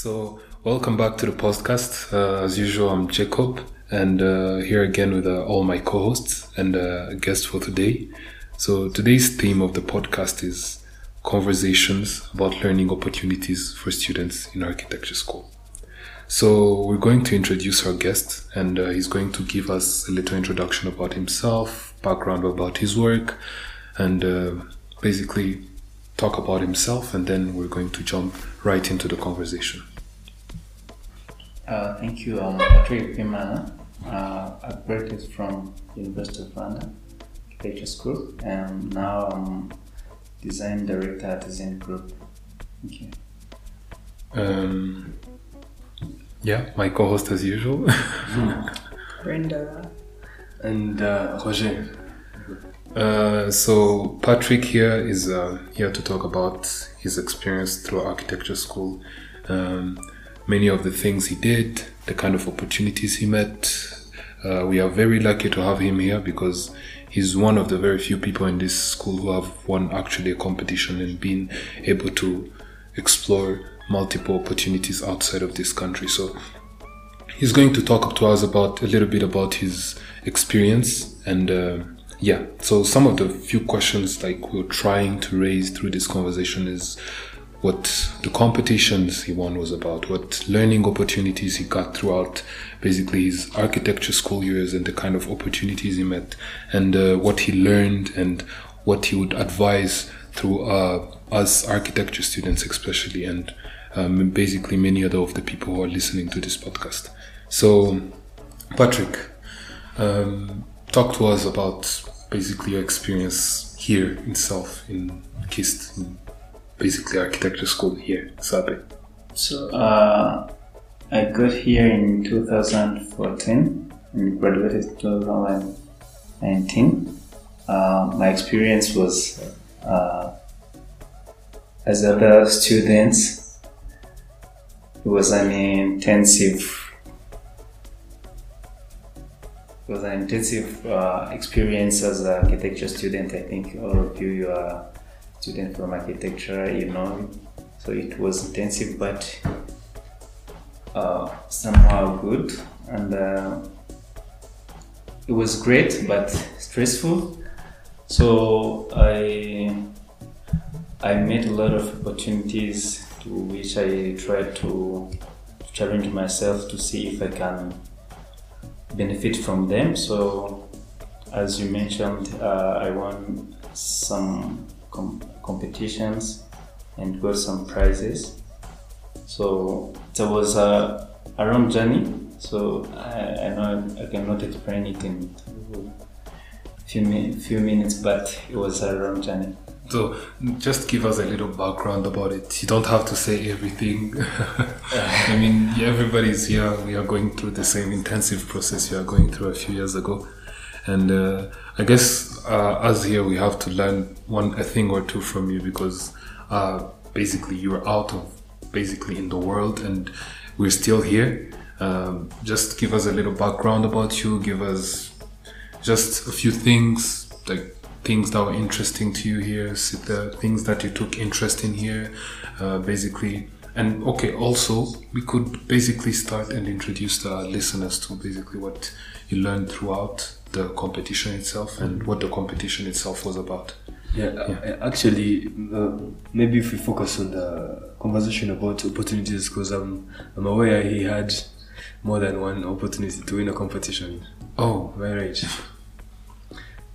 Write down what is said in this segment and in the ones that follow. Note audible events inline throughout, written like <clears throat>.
So, welcome back to the podcast. Uh, as usual, I'm Jacob, and uh, here again with uh, all my co hosts and uh, a guest for today. So, today's theme of the podcast is conversations about learning opportunities for students in architecture school. So, we're going to introduce our guest, and uh, he's going to give us a little introduction about himself, background about his work, and uh, basically talk about himself, and then we're going to jump right into the conversation. Uh, thank you. I'm Patrick Kubwimana. Uh, I graduated from University of Rwanda Architecture School, and now I'm design director at Design Group. Thank you. Um, yeah, my co-host as usual. <laughs> Brinda. And uh, Roger. Uh, so Patrick here is uh, here to talk about his experience through architecture school, um, many of the things he did, the kind of opportunities he met. Uh, we are very lucky to have him here because he's one of the very few people in this school who have won actually a competition and been able to explore multiple opportunities outside of this country. So he's going to talk to us about a little bit about his experience and uh, yeah so some of the few questions like we're trying to raise through this conversation is what the competitions he won was about what learning opportunities he got throughout basically his architecture school years and the kind of opportunities he met and uh, what he learned and what he would advise through uh, us architecture students especially and um, basically many other of the people who are listening to this podcast. So patrick um, talk to us about basically your experience here itself in KIST, in basically architecture school here, Sabe. So uh, I got here in 2014 and graduated in 2019. Uh, my experience was uh, as other students. It was an intensive it was an intensive uh, experience as an architecture student. I think all of you are student from architecture, you know. So it was intensive, but uh, somehow good, and uh, it was great, but stressful. So I I made a lot of opportunities to which I tried to challenge myself to see if I can benefit from them. So, as you mentioned, uh, I won some com- competitions and got some prizes. So it was a, a long journey. So I, I know I cannot explain it in few few minutes, but it was a long journey. So, just give us a little background about it. You don't have to say everything. <laughs> I mean, everybody's here. We are going through the same intensive process you are going through a few years ago, and uh, I guess uh, us here we have to learn one a thing or two from you because uh, basically you are out of basically in the world, and we're still here. Um, just give us a little background about you. Give us just a few things like things that were interesting to you here, the things that you took interest in here, uh, basically. And okay, also we could basically start and introduce the listeners to basically what you learned throughout the competition itself and what the competition itself was about. Yeah, yeah. actually, uh, maybe if we focus on the conversation about opportunities, because I'm, I'm aware he had more than one opportunity to win a competition. Oh, very right.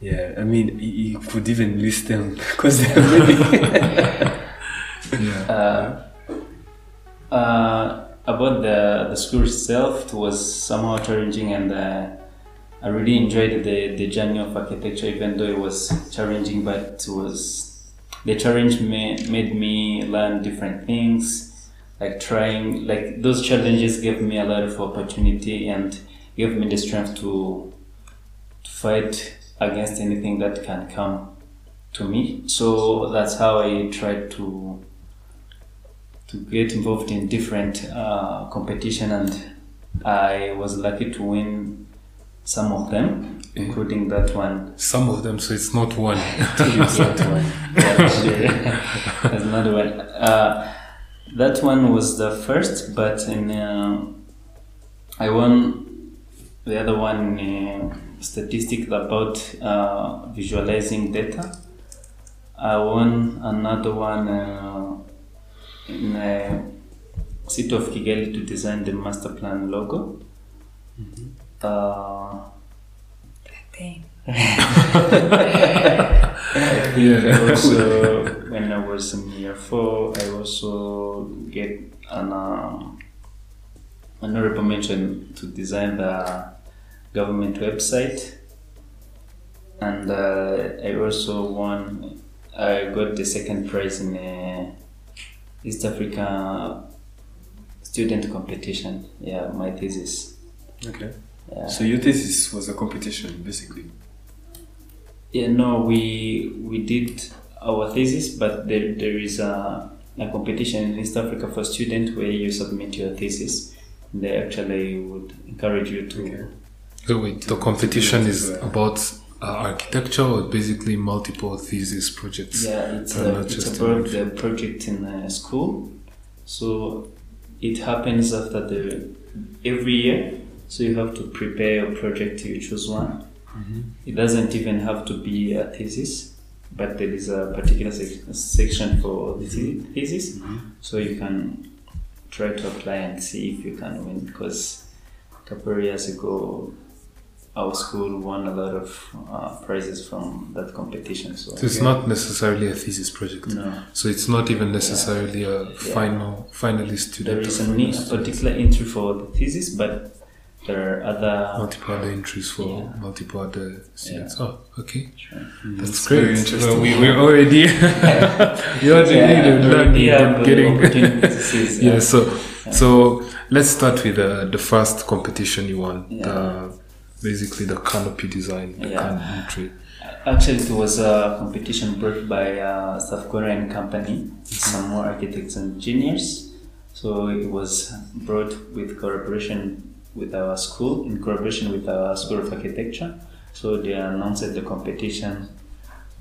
Yeah, I mean, you could even list them <laughs> because they're many. <laughs> yeah. Uh, uh, about the, the school itself, it was somehow challenging, and uh, I really enjoyed the, the journey of architecture, even though it was challenging. But it was the challenge made, made me learn different things, like trying, like those challenges gave me a lot of opportunity and gave me the strength to, to fight against anything that can come to me. So that's how I tried to to get involved in different uh, competition, and I was lucky to win some of them, including that one. Some of them, so it's not one. <laughs> it's not one. <laughs> There's another one. Uh, That one was the first, but in uh, I won the other one uh, statistic about uh, visualizing data. I won another one uh, in uh, city of Kigali to design the master plan logo. <laughs> <laughs> Uh, Pain. I also, when I was in year four, I also get an um, honorable mention to design the government website, and uh, I also won. I got the second prize in uh, East Africa student competition. Yeah, my thesis. Okay. Yeah. So your thesis was a competition, basically. Yeah, no, we we did our thesis, but there, there is a, a competition in East Africa for students where you submit your thesis. They actually would encourage you to. Okay. So wait, the competition is Yeah. about uh, architecture or basically multiple thesis projects? Yeah, it's, Uh, a, it's about the project in uh, school. So it happens after the every year. So you have to prepare your project. You choose one. Mm-hmm. It doesn't even have to be a thesis, but there is a particular sec- section for the the- mm-hmm. thesis. Mm-hmm. So you can try to apply and see if you can win. Because a couple of years ago, our school won a lot of uh, prizes from that competition. So So it's not necessarily a thesis project. no. So it's not even necessarily a final finalist student. There is a, a particular entry for the thesis, but there are other. multiple other entries for Yeah. multiple other students. Oh, okay. Sure. That's It's great. very interesting. Well, we, we're already <laughs> you already Yeah, learning yeah, and getting <laughs> see is, yeah. uh, So so let's start with uh, the first competition you won. Yeah. The, basically the canopy design, the Yeah. canopy entry. Actually, it was a competition brought by uh, South Korean company, Samoo architects and engineers. So it was brought with collaboration with our school, in collaboration with our School of Architecture. So they announced the competition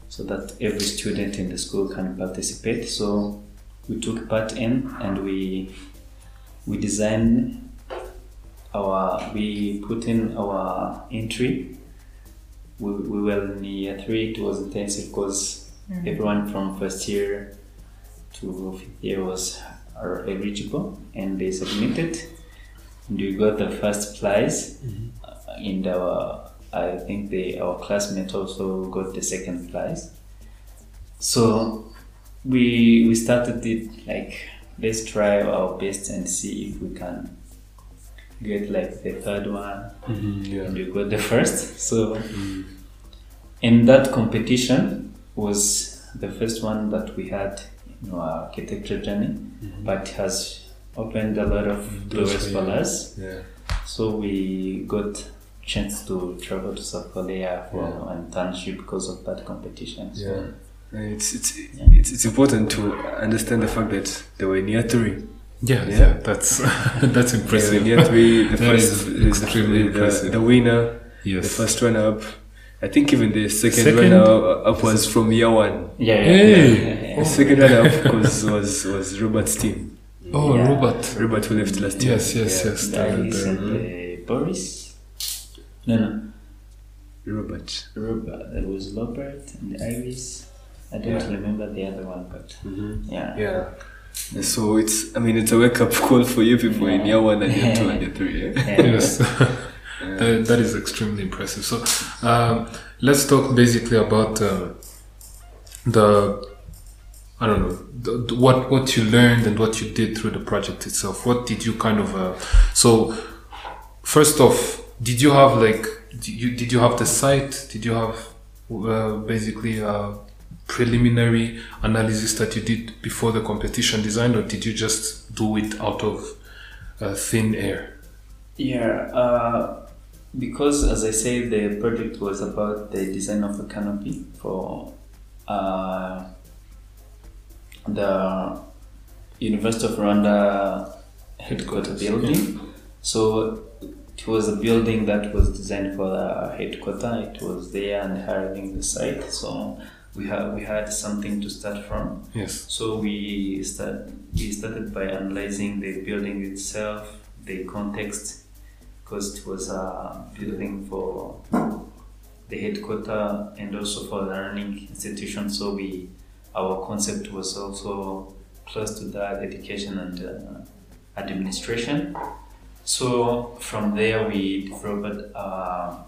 so that every student in the school can participate. So we took part in and we we designed our we put in our entry we, we were in year three it was intensive because mm. everyone from first year to fifth year was are eligible and they submitted we got the first prize uh, and our i think they our classmate also got the second prize so we we started it like let's try our best and see if we can get like the third one Mm-hmm, yeah. and we got the first. So, and that competition was the first one that we had in our architecture journey, but has opened a lot of mm, Doors doors for for us. Yeah. So we got chance to travel to South Korea for Yeah. an internship because of that competition. So, Yeah. And it's, it's, it's, it's important to understand the fact that they were near three. Yeah, Yeah. yeah, that's <laughs> that's impressive. in year three, the <laughs> That first, is extremely the, impressive. The, winner, yes. the first runner up. I think even the second, Second? runner up was from year one. yeah, yeah, Hey! yeah, yeah, The second runner up was, was, was Robert's team. Oh, Yeah. Robert. Robert who left last year. Yes, yes, Yeah. yes. The the- Iris the- and the Boris. No, no. Robert. Robert, there was Robert and Iris. I don't Yeah. remember the other one, but yeah. Yeah. So it's, I mean, it's a wake up call for you people in year one and year two and <laughs> year three. Yeah? Yeah. yes. <laughs> <laughs> that, that is extremely impressive. So, um, let's talk basically about uh, the, I don't know, the, the- what what you learned and what you did through the project itself. What did you kind of, uh, so first off, did you have like, did you did you have the site? Did you have uh, basically a preliminary analysis that you did before the competition design, or did you just do it out of uh, thin air? Yeah, uh, because as I say, the project was about the design of a canopy for uh, the University of Rwanda headquarters building. So it was a building that was designed for the headquarter. It was there and hiring the site. So we had we had something to start from. Yes. So we start we started by analyzing the building itself, the context, because it was a building for the headquarter and also for the learning institution. So we our concept was also close to that education and uh, administration. So from there we developed uh,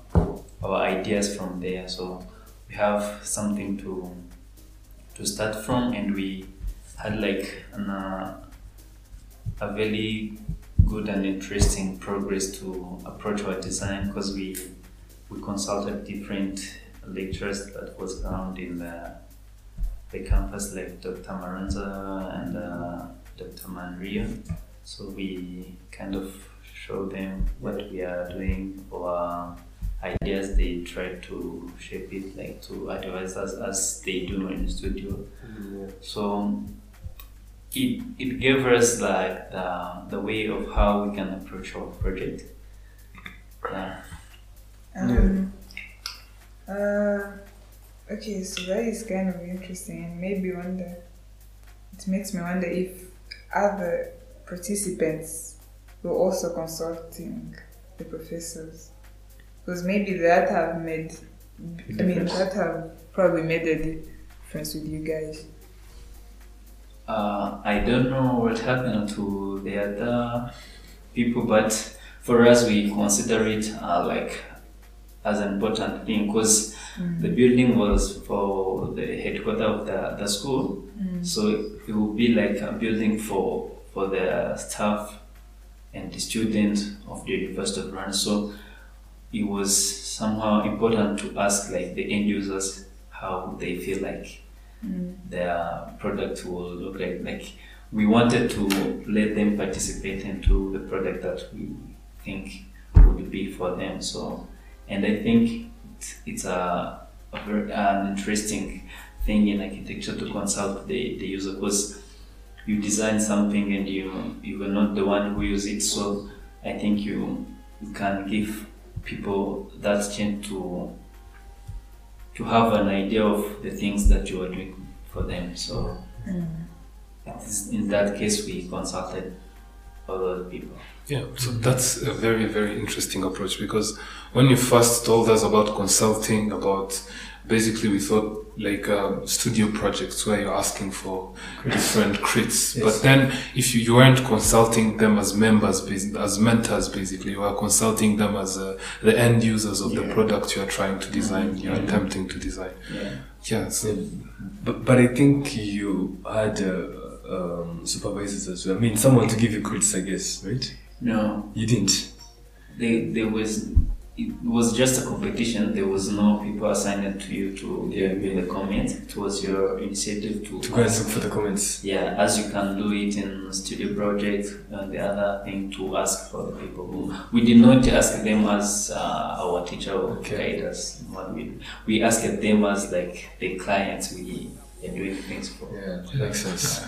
our ideas from there. So we have something to to start from, and we had like an, uh, a very good and interesting progress to approach our design because we we consulted different lecturers that was around in the the campus like Dr. Maranza and uh, Dr. Manria. So we kind of show them what we are doing our ideas. They try to shape it like to advise us as they do in the studio. So it, it gave us like the, the way of how we can approach our project. Yeah. Um, uh, okay, so that is kind of interesting and maybe wonder, it makes me wonder if other participants were also consulting the professors. Because maybe that have made, I mean, that have probably made a difference with you guys. Uh, I don't know what happened to the other people, but for us, we consider it uh, like as an important thing because the building was for the headquarters of the, the school, mm. so it will be like a building for for the staff and the students of the University of Rwanda. So it was somehow important to ask like the end users how they feel like mm. their product will look like. Like we wanted to let them participate into the product that we think would be for them. So, and I think it's, a, a very an interesting thing in architecture to consult the, the user because you design something and you you are not the one who use it. So I think you you can give people that chance to to have an idea of the things that you are doing for them. So mm. is- in that case, we consulted other people. Yeah, so that's a very, very interesting approach because when you first told us about consulting, about basically we thought like uh, studio projects where you're asking for different crits. But then if you, you weren't consulting them as members, as mentors, basically, you are consulting them as uh, the end users of the product you are trying to design, you're Mhm. attempting to design. Yeah. Yeah, so But, but I think you had uh, um, supervisors as well. I mean, someone to give you crits, I guess, right? No, You didn't. they, there was it was just a competition. There was no people assigned to you to Yeah. give the comment. It was your initiative to To go and look for the comments. Yeah, as you can do it in studio project, uh, the other thing to ask for the people who we did not ask them as uh, our teacher or Okay. guide us. We we asked them as like the clients we are doing things for. Yeah, makes sense.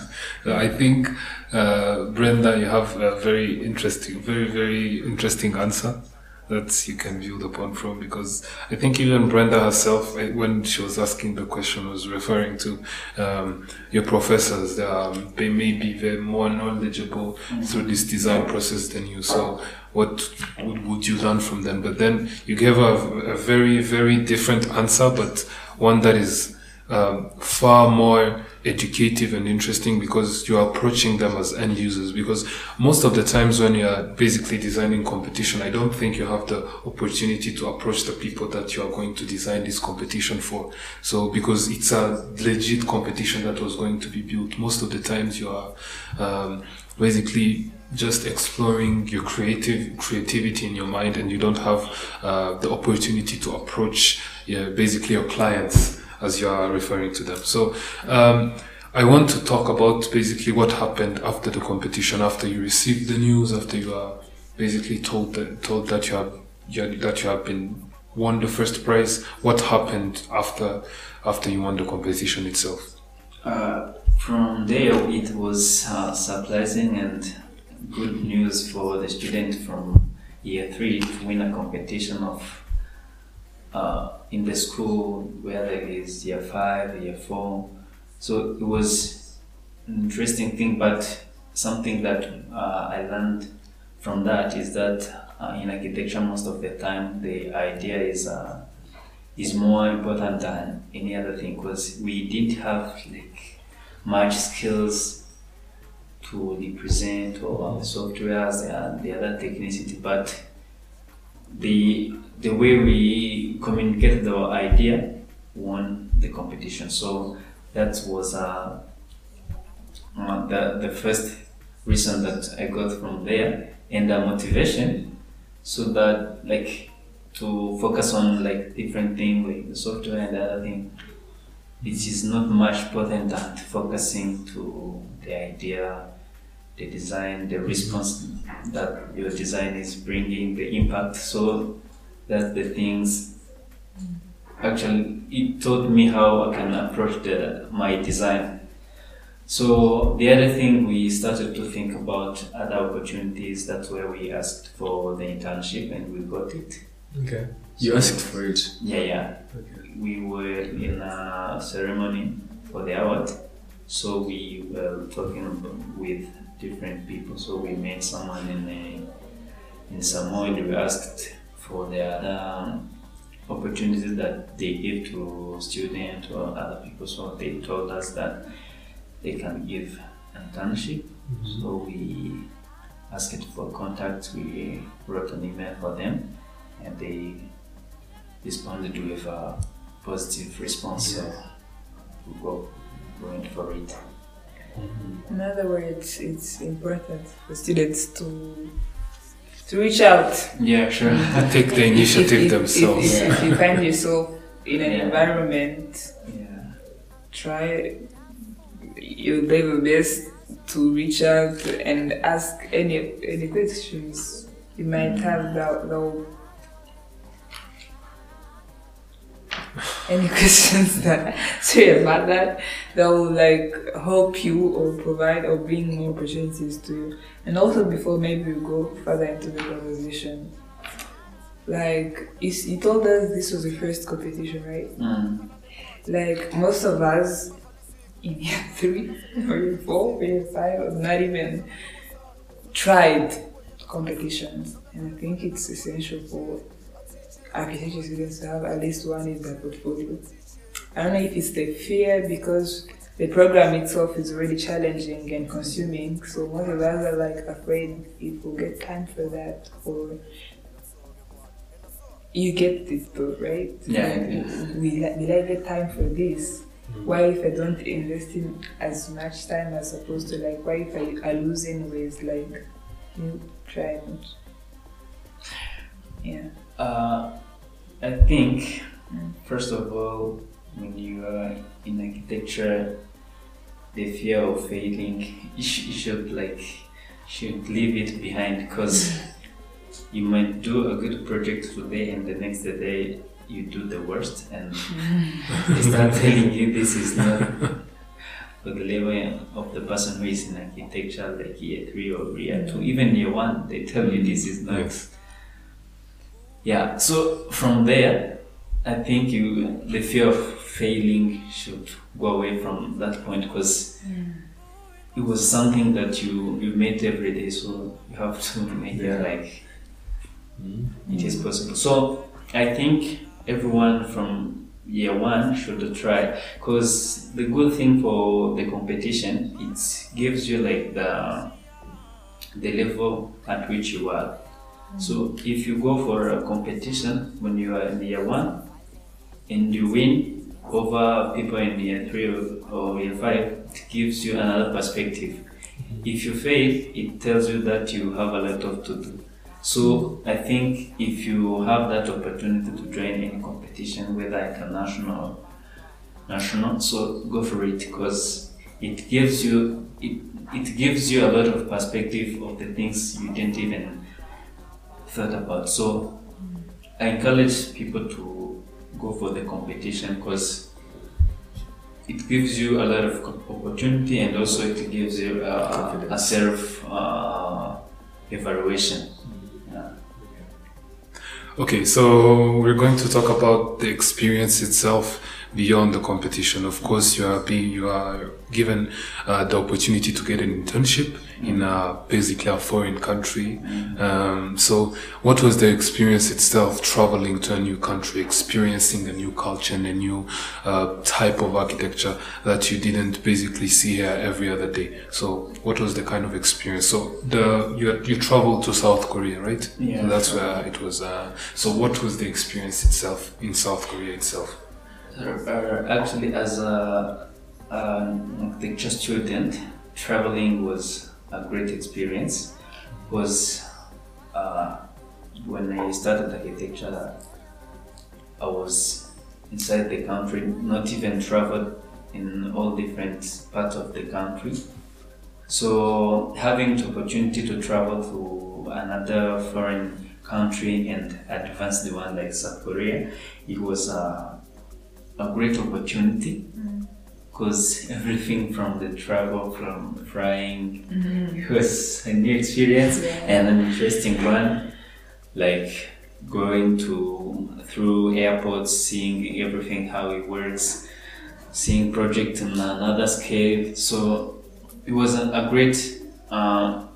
Uh, I think, uh, Brinda, you have a very interesting, very, very interesting answer that you can build upon from because I think even Brinda herself, uh, when she was asking the question, was referring to um, your professors. Um, they may be very more knowledgeable through this design process than you. So, what would, would you learn from them? But then you gave a, a very, very different answer, but one that is um, far more educative and interesting because you are approaching them as end users. Because most of the times when you are basically designing competition, I don't think you have the opportunity to approach the people that you are going to design this competition for. So because it's a legit competition that was going to be built, most of the times you are um, basically just exploring your creative creativity in your mind and you don't have uh, the opportunity to approach yeah, basically your clients as you are referring to them. So um, I want to talk about basically what happened after the competition, after you received the news, after you are basically told that told that you have you that you have been won the first prize. What happened after after you won the competition itself? Uh, from there, it was uh, surprising and good news for the student from year three to win a competition of uh, in the school where it is year five, year four. So it was an interesting thing, but something that uh, I learned from that is that uh, in architecture, most of the time, the idea is uh, is more important than any other thing because we didn't have like much skills to represent or the softwares and the other technicity, but the the way we communicated our idea won the competition. So that was uh, uh, the the first reason that I got from there and the motivation so that like to focus on like different things like the software and the other thing it is not much important than focusing to the idea the design the response that your design is bringing the impact so that's the things actually it taught me how i can approach the my design so the other thing we started to think about other opportunities. That's where we asked for the internship and we got it. Okay. You asked for it. Yeah, yeah. Okay. We were in a ceremony for the award, so we were talking with different people. So we met someone in a, in Samoo. We asked for the other opportunities that they give to students or other people. So they told us that they can give internship. Mm-hmm. So we asked for contact. We wrote an email for them, and they responded with a positive response. So we go went for it. In other words, it's important for students to to reach out. Yeah, sure. <laughs> <laughs> Take the If- initiative if, if, themselves. If, if you find yourself in an <laughs> Yeah. environment, yeah. try your level best to reach out and ask any any questions you might mm. have that that will any <laughs> questions that <laughs> sorry about that that will like help you or provide or bring more opportunities to you. And also before maybe we go further into the conversation like you, you told us this was the first competition right? Mm. like most of us in year <laughs> three or year four or year five have not even tried competitions. And I think it's essential for architecture students to have at least one in their portfolio. I don't know if it's the fear because the program itself is really challenging and consuming, so most of us are like afraid if we'll get time for that or you get this though, right? Yeah, yeah. Will, I- will I get time for this? Why if I don't invest in as much time as supposed to? Like, why if I, I lose anyways? Like, you try and yeah. Uh, I think, first of all, when you are in architecture, the fear of failing, you should like should leave it behind because <laughs> you might do a good project today and the next day you do the worst and they start <laughs> telling you this is not for the level of the person who is in architecture like year three or year two, even year one, they tell you this is not Yes. Yeah, so from there, I think you the fear of failing should go away from that point because it was something that you you made every day, so you have to <laughs> make it like mm-hmm. it is possible. So I think everyone from year one should try because the good thing for the competition it gives you like the the level at which you are so if you go for a competition when you are in year one and you win over people in year three or, year five, it gives you another perspective. Mm-hmm. If you fail, it tells you that you have a lot of to do. So I think if you have that opportunity to join any competition, whether international or national, so go for it because it gives you it, it gives you a lot of perspective of the things you didn't even thought about. So I encourage people to go for the competition because it gives you a lot of opportunity and also it gives you uh, a self uh, evaluation. Yeah. Okay, so we're going to talk about the experience itself beyond the competition. Of course, you are being you are given uh, the opportunity to get an internship in a, basically a foreign country. Um, so, what was the experience itself? Traveling to a new country, experiencing a new culture and a new uh, type of architecture that you didn't basically see here every other day. So, what was the kind of experience? So, the you you traveled to South Korea, right? Yeah. So that's where it was. Uh, so, what was the experience itself in South Korea itself? Actually, as a, architecture student, traveling was a great experience. Was uh, when I started architecture, I was inside the country, not even traveled in all different parts of the country. So having the opportunity to travel to another foreign country and advance the one like South Korea, it was a, a great opportunity mm-hmm. because <laughs> everything from the travel, from flying, mm-hmm. it was a new experience and an interesting one. Like going to through airports, seeing everything how it works, seeing project on another scale. So it was a, a great uh,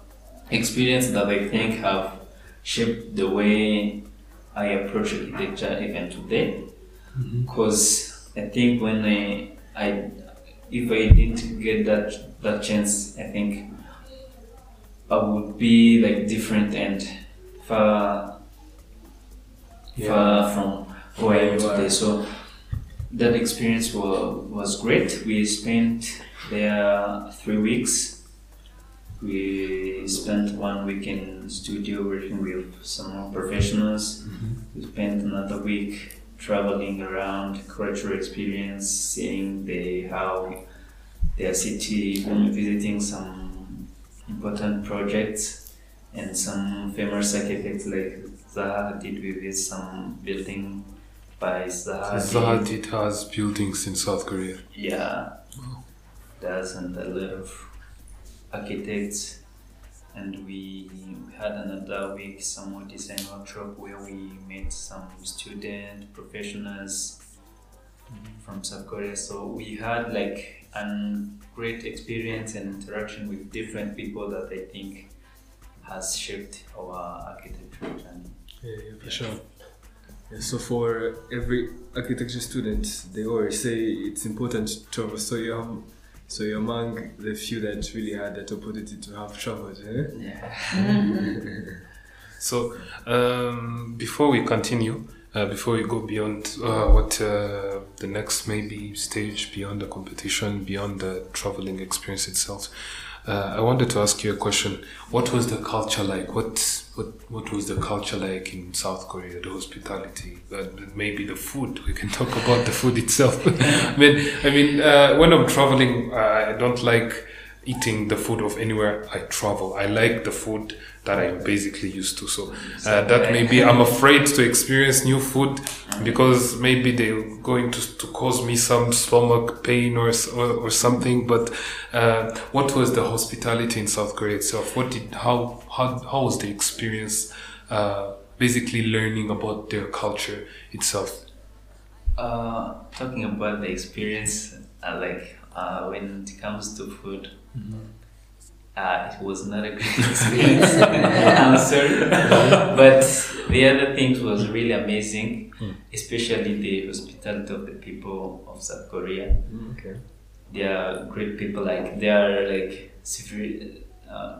experience that I think have shaped the way I approach architecture even today. Mm-hmm. Because I think when I, I if I didn't get that that chance, I think I would be like different and far far from who I am today. So that experience was, was great. We spent there three weeks. We spent one week in studio working with some professionals. We spent another week traveling around, cultural experience, seeing the how their city, even visiting some important projects and some famous architects like Zaha Hadid we visit some building by Zaha. Zaha Hadid has buildings in South Korea. Yeah, there's and a lot of architects, and we had another week Samoo design workshop where we met some student professionals from South Korea. So we had like a great experience and interaction with different people that I think has shaped our architecture journey. Yeah, yeah, for sure. Yeah, so for every architecture student, they always say it's important to travel. So you're, so you're among the few that really had that opportunity to have traveled. Eh? Yeah. <laughs> So, um, before we continue, uh, before we go beyond uh, what uh, the next maybe stage beyond the competition, beyond the traveling experience itself, uh, I wanted to ask you a question. What was the culture like? What what what was the culture like in South Korea? The hospitality, uh, maybe the food. We can <laughs> talk about the food itself. <laughs> I mean, I mean, uh, when I'm traveling, I don't like eating the food of anywhere I travel. I like the food that I'm basically used to. So uh, that maybe <laughs> I'm afraid to experience new food because maybe they're going to, to cause me some stomach pain or or, or something. But uh, what was the hospitality in South Korea itself? What did how how how was the experience? Uh, basically learning about their culture itself. Uh, talking about the experience, uh, like uh, when it comes to food, uh, it was not a great <laughs> experience. <laughs> I'm sorry, <laughs> but the other things was really amazing, especially the hospitality of the people of South Korea. Okay. They are great people. Like they are like uh,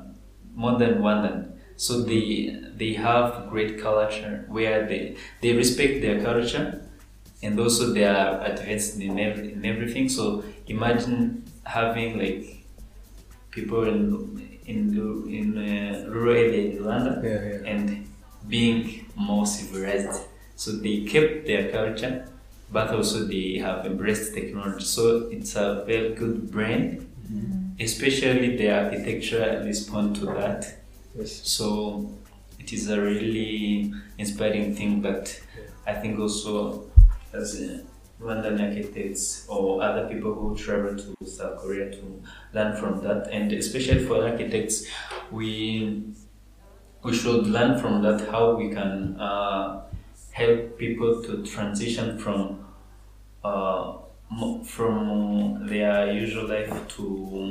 more than one than so they they have great culture where they they respect their culture and also they are advanced in, every, in everything so imagine having like people in in in uh, rural area in Rwanda Yeah, yeah. and being more civilized. So they kept their culture but also they have embraced technology. So it's a very good brand especially the architecture respond to that. Yes. so it is a really inspiring thing, but I think also as uh, Rwandan architects or other people who travel to South Korea to learn from that, and especially for architects, we we should learn from that how we can uh, help people to transition from uh, from their usual life to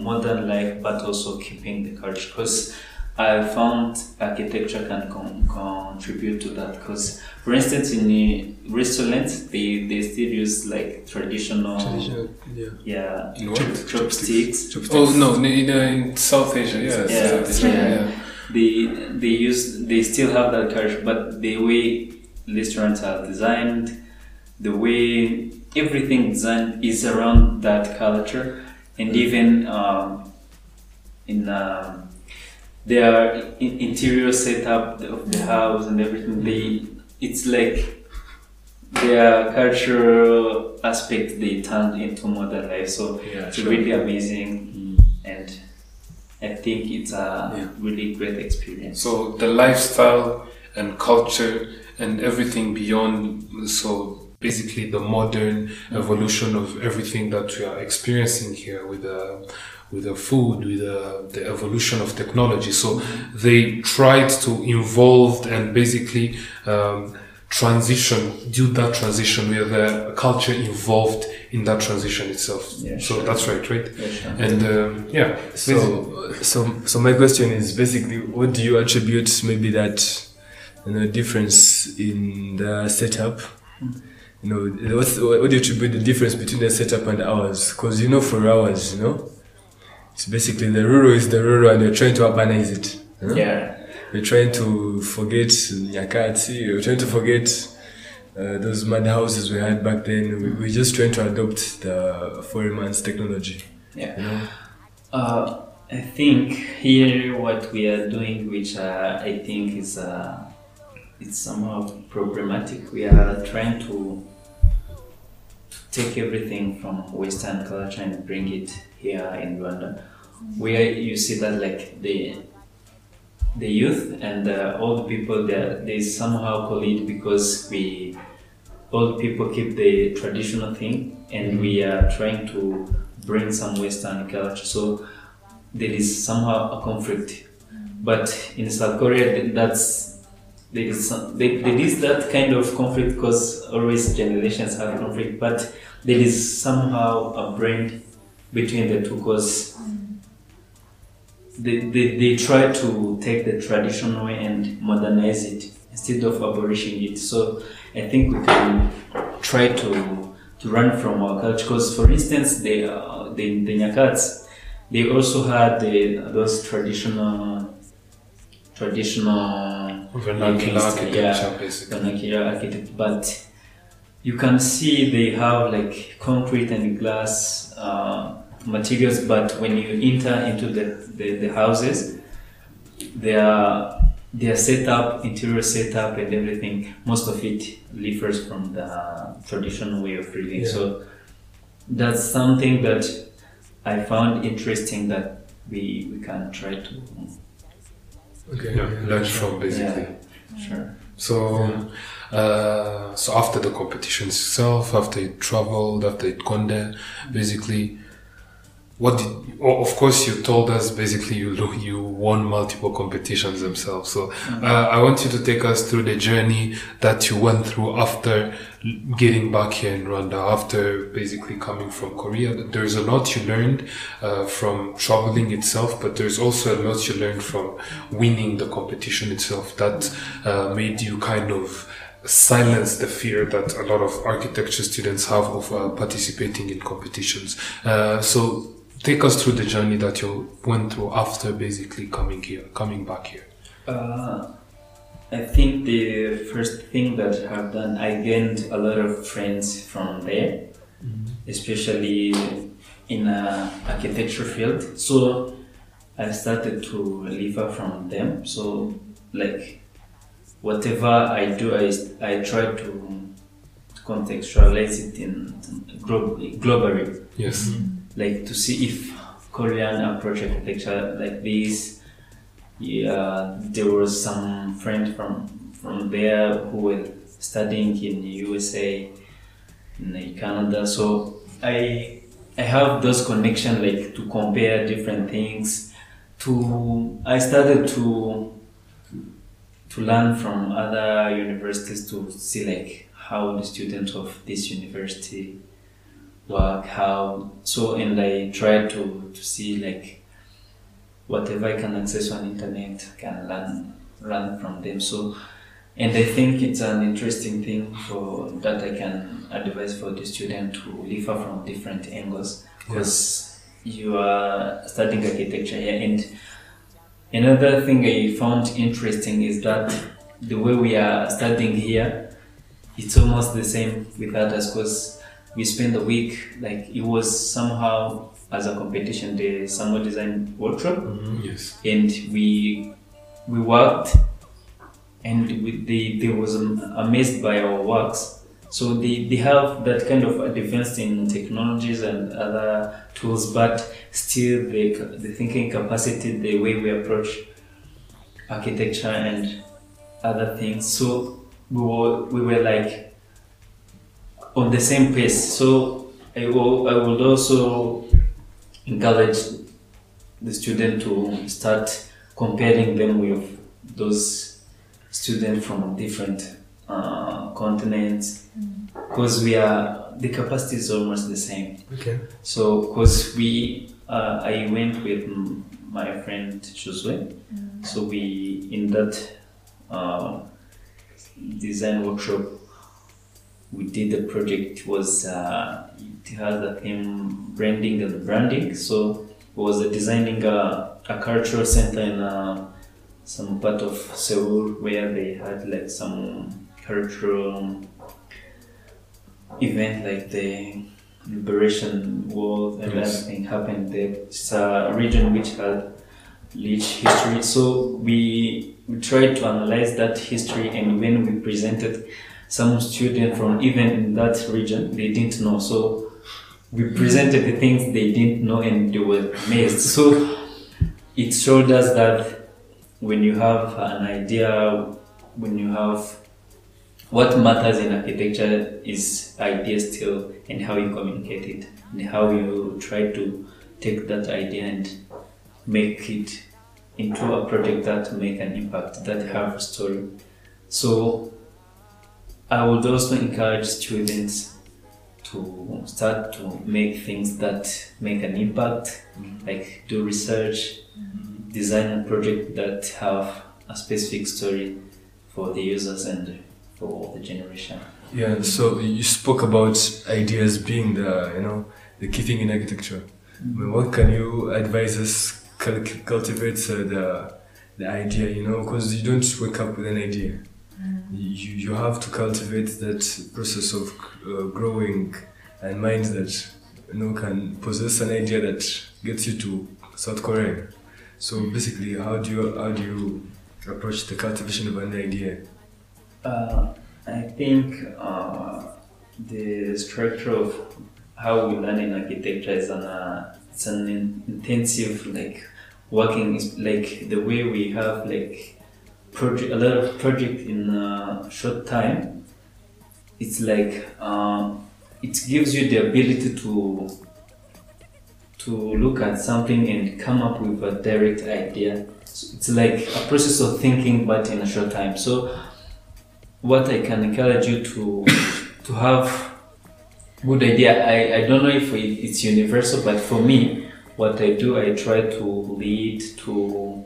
modern life, but also keeping the culture. Because I found architecture can con- contribute to that. Because, for instance, in the restaurants, they, they still use like traditional, Traditional, yeah. yeah, In what? chopsticks. Chopsticks. Oh no, in, in, uh, in South Asia, yeah, Yeah. South Asia, yeah. they they use they still have that culture but the way restaurants are designed the way everything designed is around that culture and even um, in um, their in- interior setup of the house and everything they it's like their cultural aspect they turned into modern life so Yeah, it's sure. really amazing and I think it's a Yeah. really great experience. So the lifestyle and culture and everything beyond, so basically the modern mm-hmm. evolution of everything that we are experiencing here with the with the food, with the, the evolution of technology. So they tried to involve and basically um, transition, do that transition where the culture involved in that transition itself. Yeah, so sure. that's right, right? Yeah, sure. And um, yeah, So, so, so my question is basically, what do you attribute maybe that you know difference in the setup? You know, what's, what do you attribute the difference between the setup and ours? Because you know, for ours, you know, it's basically the rural is the rural, and you're trying to urbanize it. know? yeah, We're trying to forget Nyakatsi, we're trying to forget uh, those mad houses we had back then. We, we're just trying to adopt the foreign man's technology. yeah. You know? Uh, I think here what we are doing, which uh, I think is uh, it's somehow problematic. We are trying to take everything from Western culture and bring it here in Rwanda, where you see that like the the youth and uh, old people they they somehow call it because we old people keep the traditional thing and we are trying to bring some Western culture. So there is somehow a conflict. But in South Korea, that's there is some, there, there is that kind of conflict because always generations have conflict. But there is somehow a blend between the two because they, they, they try to take the traditional way and modernize it instead of abolishing it. So I think we can try to to run from our culture. Because, for instance, the uh, the the Nyakats, they also had the, those traditional traditional vernacular style, yeah, architecture, basically. vernacular architect, but you can see they have like concrete and glass uh, materials. But when you enter into the the, the houses, they are their setup, interior setup, and everything, most of it differs from the traditional way of living. Yeah. So that's something that I found interesting that we, we can try to. Okay. Yeah, learn from basically. Yeah, sure. So, uh, so after the competition itself, after you traveled, after you'd gone there, basically, what did? Oh, of course, you told us basically you you won multiple competitions themselves. So, uh, I want you to take us through the journey that you went through after getting back here in Rwanda, after basically coming from Korea. There's a lot you learned uh, from traveling itself, but there's also a lot you learned from winning the competition itself that uh, made you kind of silence the fear that a lot of architecture students have of uh, participating in competitions. Uh, so take us through the journey that you went through after basically coming here, coming back here. Uh, I think the first thing that I've done, I gained a lot of friends from there, especially in a architecture field. So I started to lever from them. So like whatever I do, I, I try to contextualize it in glo- globally Yes. Mm-hmm. like to see if Korean approach architecture like this. Yeah, there was some friend from from there who were studying in USA, in Canada. So I I have those connection like to compare different things. To I started to to learn from other universities to see like how the students of this university work, how so, and I try to to see like whatever I can access on internet, I can learn learn from them. So, and I think it's an interesting thing for that I can advise for the student to live from different angles because you are studying architecture here and another thing I found interesting is that the way we are studying here it's almost the same with others because we spend a week like it was somehow as a competition the summer design workshop mm-hmm. Yes. and we we worked and we, they, they was amazed by our works so they, they have that kind of advance in technologies and other tools but still the, the thinking capacity the way we approach architecture and other things. So we were, we were like on the same pace. So I will, I would also encourage the student to start comparing them with those students from different uh, continents because we are the capacity is almost the same Okay. so because we uh, i went with m- my friend Josue. so we in that uh, design workshop we did the project was uh, it has a theme branding and branding so it was designing a, a cultural center in uh, some part of Seoul where they had like some cultural event like the liberation war and Yes. everything happened there. It's a region which had rich history. So we, we tried to analyze that history and when we presented some students from even in that region they didn't know. So we presented the things they didn't know and they were amazed. So it showed us that when you have an idea, when you have what matters in architecture is idea still and how you communicate it and how you try to take that idea and make it into a project that make an impact that have a story. So i would also encourage students to start to make things that make an impact mm-hmm. like do research mm-hmm. design a project that have a specific story for the users and for all the generation Yeah. So you spoke about ideas being the you know the key thing in architecture. I mean, what can you advise us cultivate uh, the the idea? You know, because you don't wake up with an idea. You you have to cultivate that process of uh, growing and mind that you know can possess an idea that gets you to South Korea. So basically, how do you how do you approach the cultivation of an idea? Uh, I think uh, the structure of how we learn in architecture is an uh, it's an in- intensive like working is like the way we have like project a lot of project in a short time. It's like um, it gives you the ability to to look at something and come up with a direct idea. So it's like a process of thinking, but in a short time. So what I can encourage you to to have good idea. I, I don't know if it's universal, but for me, what I do, I try to lead to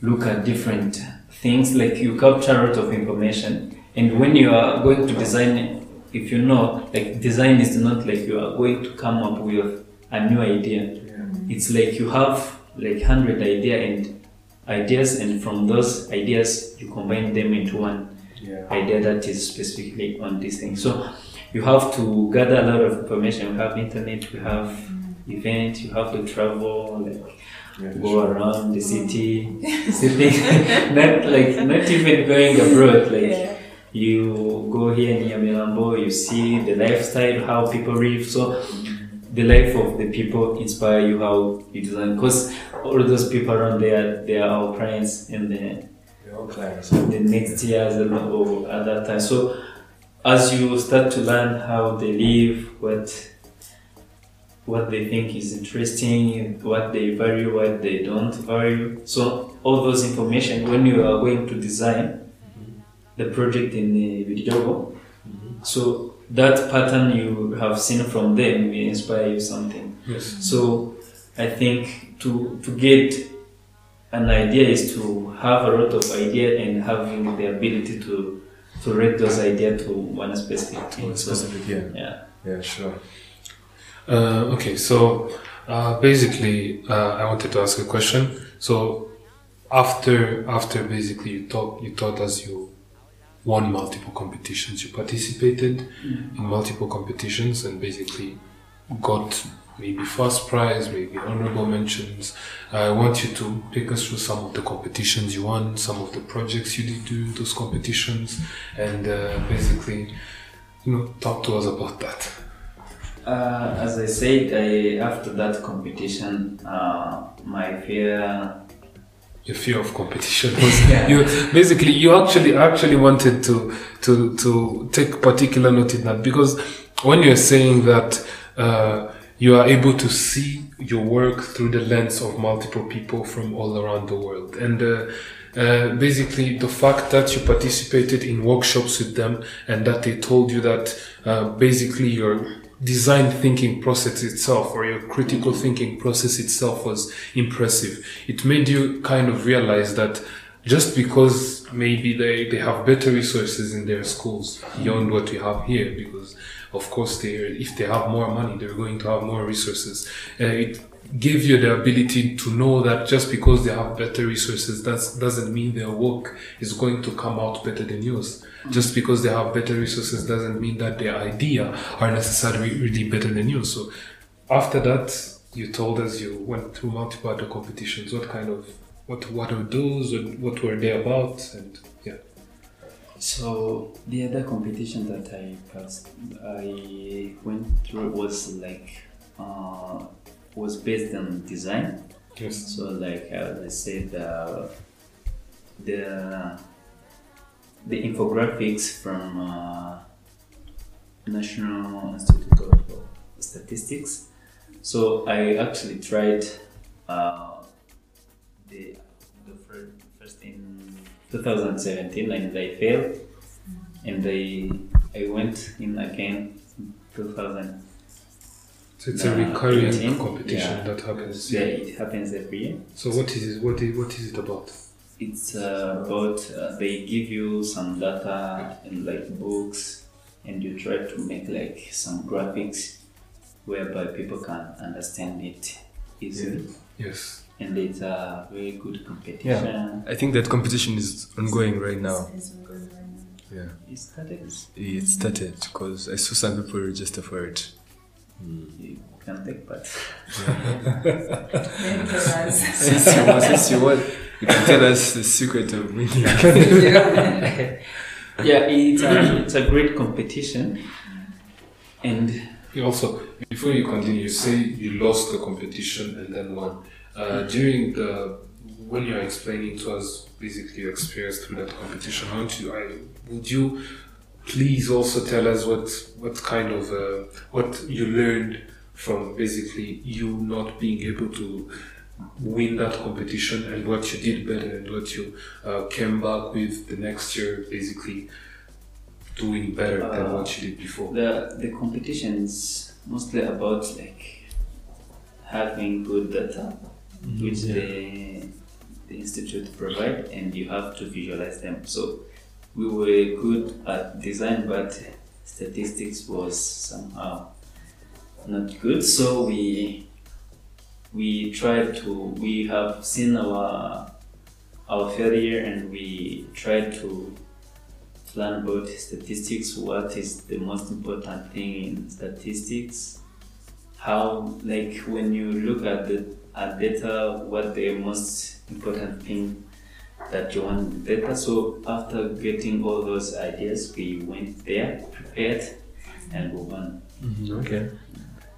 look at different things. Like you capture a lot of information, and when you are going to design, if you know, like design is not like you are going to come up with a new idea. It's like you have like hundred idea and ideas, and from those ideas you combine them into one Yeah. idea that is specifically on this thing. So you have to gather a lot of information. We have internet, we have mm. event, you have to travel, like go around the mm. city, <laughs> sitting, <laughs> not like not even going abroad. Like Yeah. you go here near Milambo, you see the lifestyle, how people live. So mm. the life of the people inspire you how you design. Because all those people around there, they are our clients and the Clients. the next years or other time. So as you start to learn how they live, what what they think is interesting, what they value, what they don't value. So all those information when you are going to design the project in uh, the Vidijogo, mm-hmm. so that pattern you have seen from them will inspire you something. Yes. So I think to to get an idea is to have a lot of idea and having the ability to to rate those ideas to one specific thing. So, Specific, yeah. yeah. Yeah, sure. Uh, okay, so uh, basically, uh, I wanted to ask a question. So after after basically you taught you taught us you won multiple competitions, you participated in multiple competitions, and basically got maybe first prize, maybe honorable mentions. I want you to take us through some of the competitions you won, some of the projects you did do those competitions, and uh, basically, you know, talk to us about that. Uh, as I said, I, after that competition, uh, my fear. your fear of competition <laughs> was Yeah. you basically you actually actually wanted to to to take particular note in that because when you're saying that uh, you are able to see your work through the lens of multiple people from all around the world and uh, uh, basically the fact that you participated in workshops with them and that they told you that uh, basically your design thinking process itself or your critical thinking process itself was impressive. It made you kind of realize that just because maybe they, they have better resources in their schools beyond what we have here, because of course they if they have more money, they're going to have more resources. Uh, it gave you the ability to know that just because they have better resources, that doesn't mean their work is going to come out better than yours. Just because they have better resources doesn't mean that their idea are necessarily really better than yours. So after that, you told us you went through multiple other competitions. What kind of what what are those? and What were they about? And So the other competition that I passed, I went through was like uh, was based on design. yes, So like I said, uh, the the infographics from uh, National Institute of Statistics. So I actually tried uh, the the fir- first in 2017 and I failed, and I I went in again in 2000. so it's a recurring 18, competition yeah. that happens. Yeah, it happens every year. So what is it? What is what is it about? It's uh, about uh, they give you some data and like books, and you try to make like some graphics whereby people can understand it easily. Yes. And it's a very good competition. Yeah. I think that competition is ongoing right now. It's good right now. Yeah. It started. It started because I saw some people register for it. Hmm. You can take part. Then tell us. since you want, since you want, you can tell us the secret of winning. <laughs> yeah, it's a, it's a great competition, and You also, before you continue, you say you lost the competition and then won. Uh, during the when you are explaining to us basically your experience through that competition, don't you? I, would you please also tell us what what kind of uh, what you learned from basically you not being able to win that competition and what you did better and what you uh, came back with the next year, basically doing better than Uh, what you did before. the the competition is mostly about like having good data which the the institute provide and you have to visualize them. So we were good at design but statistics was somehow not good. So we we tried to we have seen our our failure and we tried to learn about statistics what is the most important thing in statistics how like when you look at the at data what the most important thing that you want data so after getting all those ideas we went there prepared and we won Okay.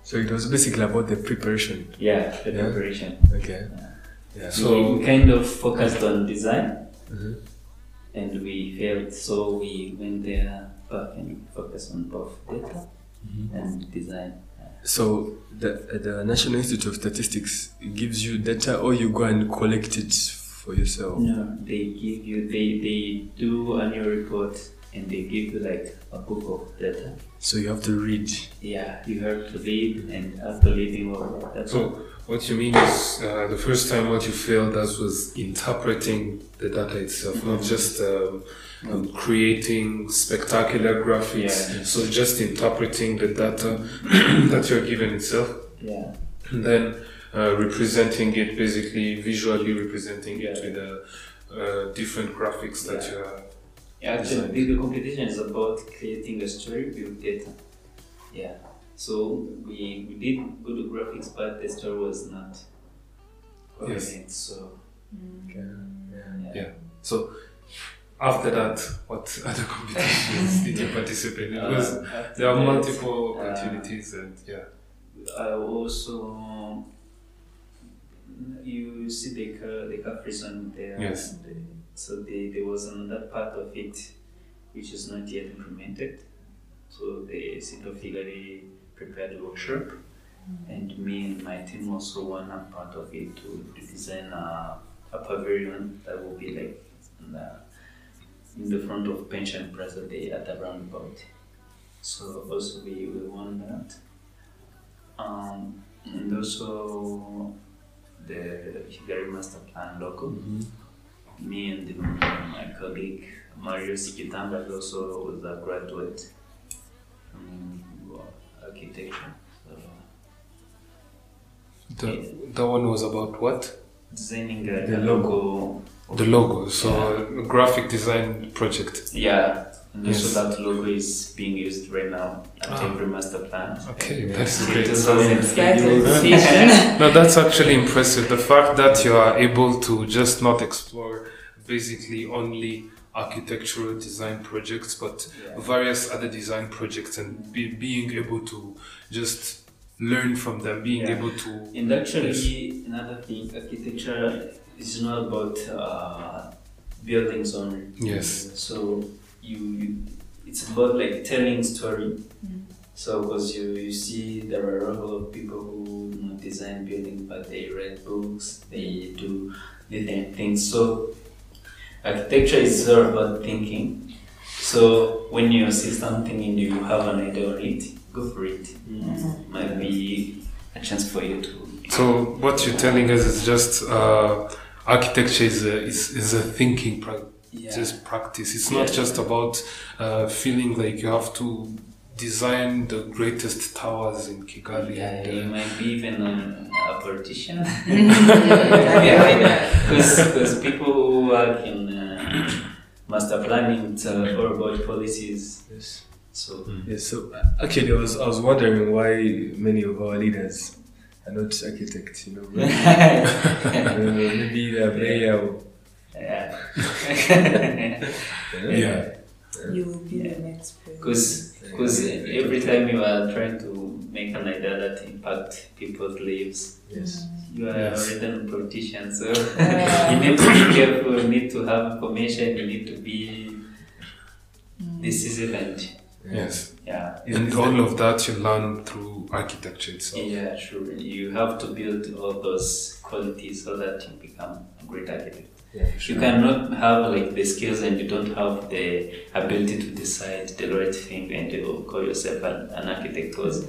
So it was basically about the preparation. yeah the Yeah. preparation Okay. Yeah. so So- we kind of focused on design Mhm. and we failed so we went there back and focused on both data and design So the the National Institute of Statistics gives you data, or you go and collect it for yourself. No, they give you they they do annual report and they give you like a book of data. So you have to read. Yeah, you have to read and after reading all that's all. What you mean is uh, the first time what you failed at was interpreting the data itself, not just um, um, creating spectacular graphics. Yeah. So just interpreting the data <clears throat> that you're given itself, Yeah. and then uh, representing it, basically visually representing it with the uh, different graphics that you have. Yeah, actually, the, the competition is about creating a story with data. Yeah. So we, we did good graphics, but the story was not coherent. So yeah. Yeah. So after that, what <laughs> other competitions did you participate in? Because Uh, there are that, multiple uh, opportunities, and yeah. I also you see the car the car prison there. Yes. The- so the, there was another part of it which is not yet implemented. So the city of Kigali prepared workshop, and me and my team also won a part of it to, design a, a pavilion that will be like in the, in the front of Pension Plaza there at the roundabout. So also we, we won that. Um, and also the Kigali Master Plan logo. Me and my colleague Mario Sikitamba also was a graduate from architecture. So The, that one was about what? designing a, The a logo. The logo. So a graphic design project. Yeah. And Yes. also that logo is being used right now at Ah. every master plan. Okay, that's It great. was also Started scheduled. session. No, that's actually impressive. The fact that you are able to just not explore basically only architectural design projects, but Yeah. various other design projects, and be, being able to just learn from them, being Yeah. able to. And actually, another thing, architecture is not about uh, buildings only. Yes. So you, you it's about like telling story. So because you, you see there are a lot of people who you know, design buildings, but they read books, they do different things. So architecture is all about thinking. So when you see something and you have an idea on it, go for it. Might be a chance for you to. So what you're telling us is just uh, architecture is a, is, is a thinking practice. Yeah. just practice. It's not Yeah. just about uh, feeling like you have to design the greatest towers in Kigali. Yeah, and, you uh, might be even um, a politician. <laughs> <laughs> yeah, because people who work in uh, master planning, it's uh, all about policies. Yes. So Yes. So uh, actually, I was I was wondering why many of our leaders are not architects. You know, maybe, <laughs> uh, maybe they're very uh, yeah, Yeah. You will be the next president. because because every time you are trying to make an idea that impact people's lives, Yes. you are Yes. already a politician. So <laughs> you need to be careful. You need to have information. You need to be mm. decisive and Yes. yeah. And all of that you learn through architecture itself. Yeah, sure. You have to build all those qualities so that you become a great architect. Yeah, You cannot have like the skills and you don't have the ability to decide the right thing and you call yourself an, an architect because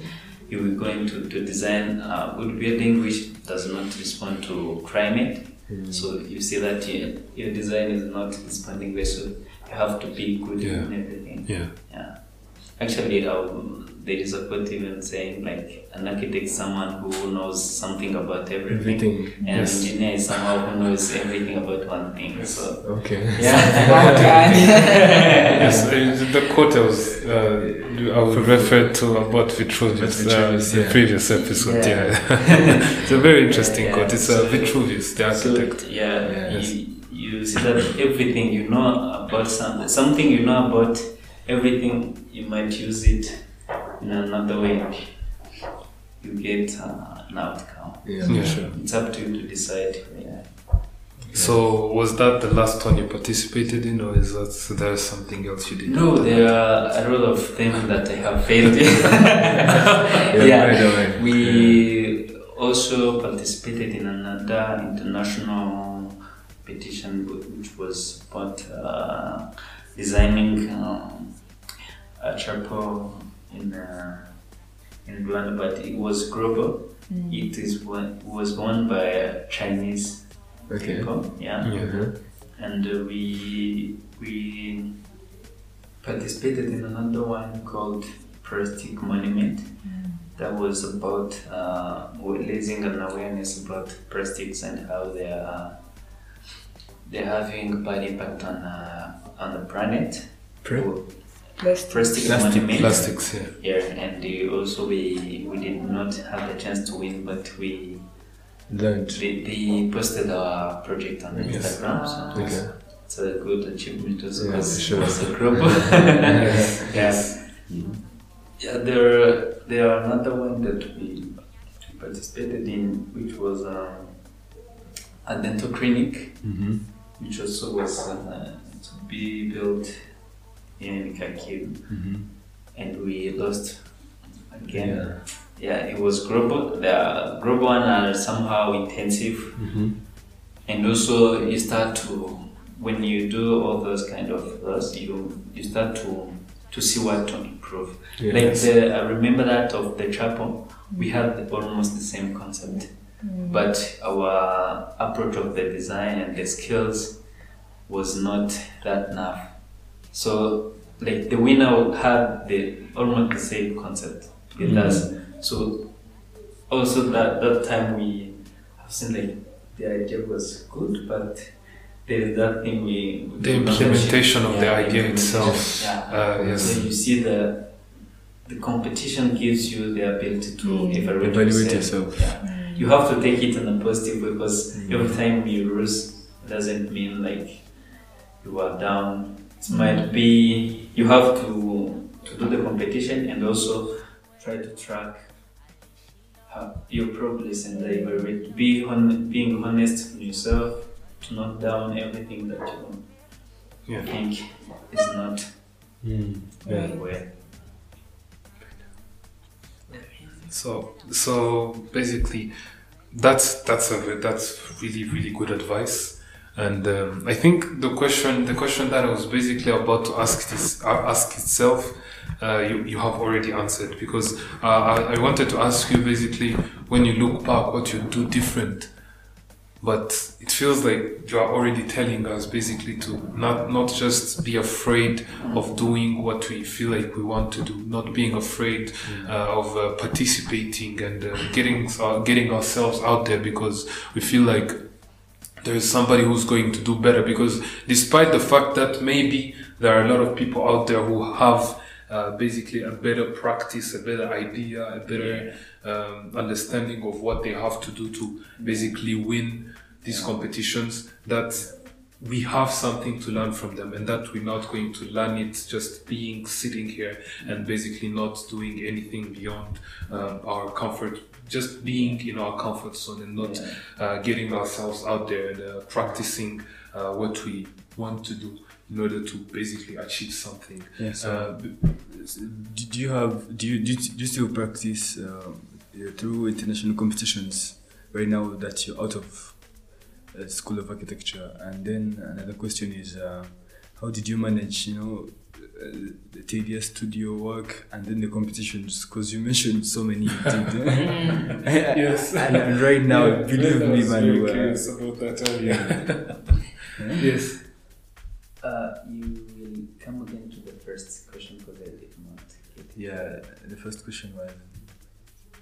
you are going to, to design a good building which does not respond to climate. Mm. So you see that your, your design is not responding well, so you have to be good Yeah. in everything. Yeah. Yeah. Actually, um, there is a quote even saying like an architect is someone who knows something about everything, Everything. and Yes. an engineer is someone who knows everything about one thing. So Okay. yeah, <laughs> <laughs> Yes, uh, the quote I was uh, I was referred to about Vitruvius, Vitruvius, uh, the previous episode. Yeah. Yeah, <laughs> it's a very interesting Yeah, quote. It's so- uh, Vitruvius, the so architect. yeah, Yes. you, you see that everything you know about something, something you know about everything, you might use it in another way. You get uh, an outcome. Yeah, Yeah. sure. It's up to you to decide. Yeah. So was that the last one you participated in, or is that so there's something else you did? No, there are a lot of them that I have failed in. <laughs> Yeah, <laughs> yeah, right away. we also participated in another international petition, which was about uh, designing um, a chapel in uh, in Rwanda, but it was global. It is one, was won by a Chinese Okay. people. Yeah Yeah. Mhm. and uh, we we participated in another one called Plastic Monument. That was about uh, raising an awareness about plastics and how they are they're having bad impact on uh, on the planet. Pra- Plastic. Plastic, Plastic, plastics, yeah. Yeah, and we also we we did not have the chance to win, but we Learned. they, they posted our project on Yes. Instagram. So Okay. it's a good achievement also Yeah, because sure. it's a group. Yes. yeah. <laughs> Yeah, there there are another one that we participated in, which was um, a dental clinic, Mm-hmm. which also was uh, to be built in Kharkiv, Mm-hmm. and we lost again. Yeah. Yeah, it was group The global one are somehow intensive, Mm-hmm. and also you start to when you do all those kind of things, you you start to to see what to improve. Like the, I remember that of the chapel, we had almost the same concept, but our approach of the design and the skills was not that enough. So, like the winner had the almost the same concept. It Mhm. does. So, also that that time we have seen like the idea was good, but there is that thing we we The could not implementation of the idea itself. Yeah. Uh, yes. So you see the the competition gives you the ability to Mm. evaluate, Evaluate yourself. yourself. Yeah. You have to take it in a positive way because Mm. every time you lose doesn't mean like you are down. It might be you have to to do the competition and also try to track your progress and evaluate. Be on being honest with yourself to not down everything that you Yeah. think is not Mm. very well. So so basically, that's that's a that's really really good advice, and um, I think the question the question that I was basically about to ask this ask itself, uh, you you have already answered. Because uh, I, I wanted to ask you basically when you look back what you do different, but it feels like you are already telling us basically to not not just be afraid of doing what we feel like we want to do, not being afraid uh, of uh, participating and uh, getting uh, getting ourselves out there because we feel like there is somebody who's going to do better. Because despite the fact that maybe there are a lot of people out there who have uh, basically a better practice, a better idea, a better um, understanding of what they have to do to basically win these competitions, that we have something to learn from them and that we're not going to learn it just being sitting here and basically not doing anything beyond um, our comfort just being in our comfort zone and not uh, getting ourselves out there and uh, practicing uh, what we want to do in order to basically achieve something. Yeah, so uh, do you have do you do you, do you still practice um, uh, through international competitions right now that you're out of uh, school of architecture? And then another question is uh, how did you manage you know uh, the tedious studio work and then the competitions because you mentioned so many <laughs> things. Yes. and, <laughs> and right now Yeah, believe me was man very you, uh, curious about that earlier. <laughs> yes Uh, you will come again to the first question because I did not get it. yeah the first question was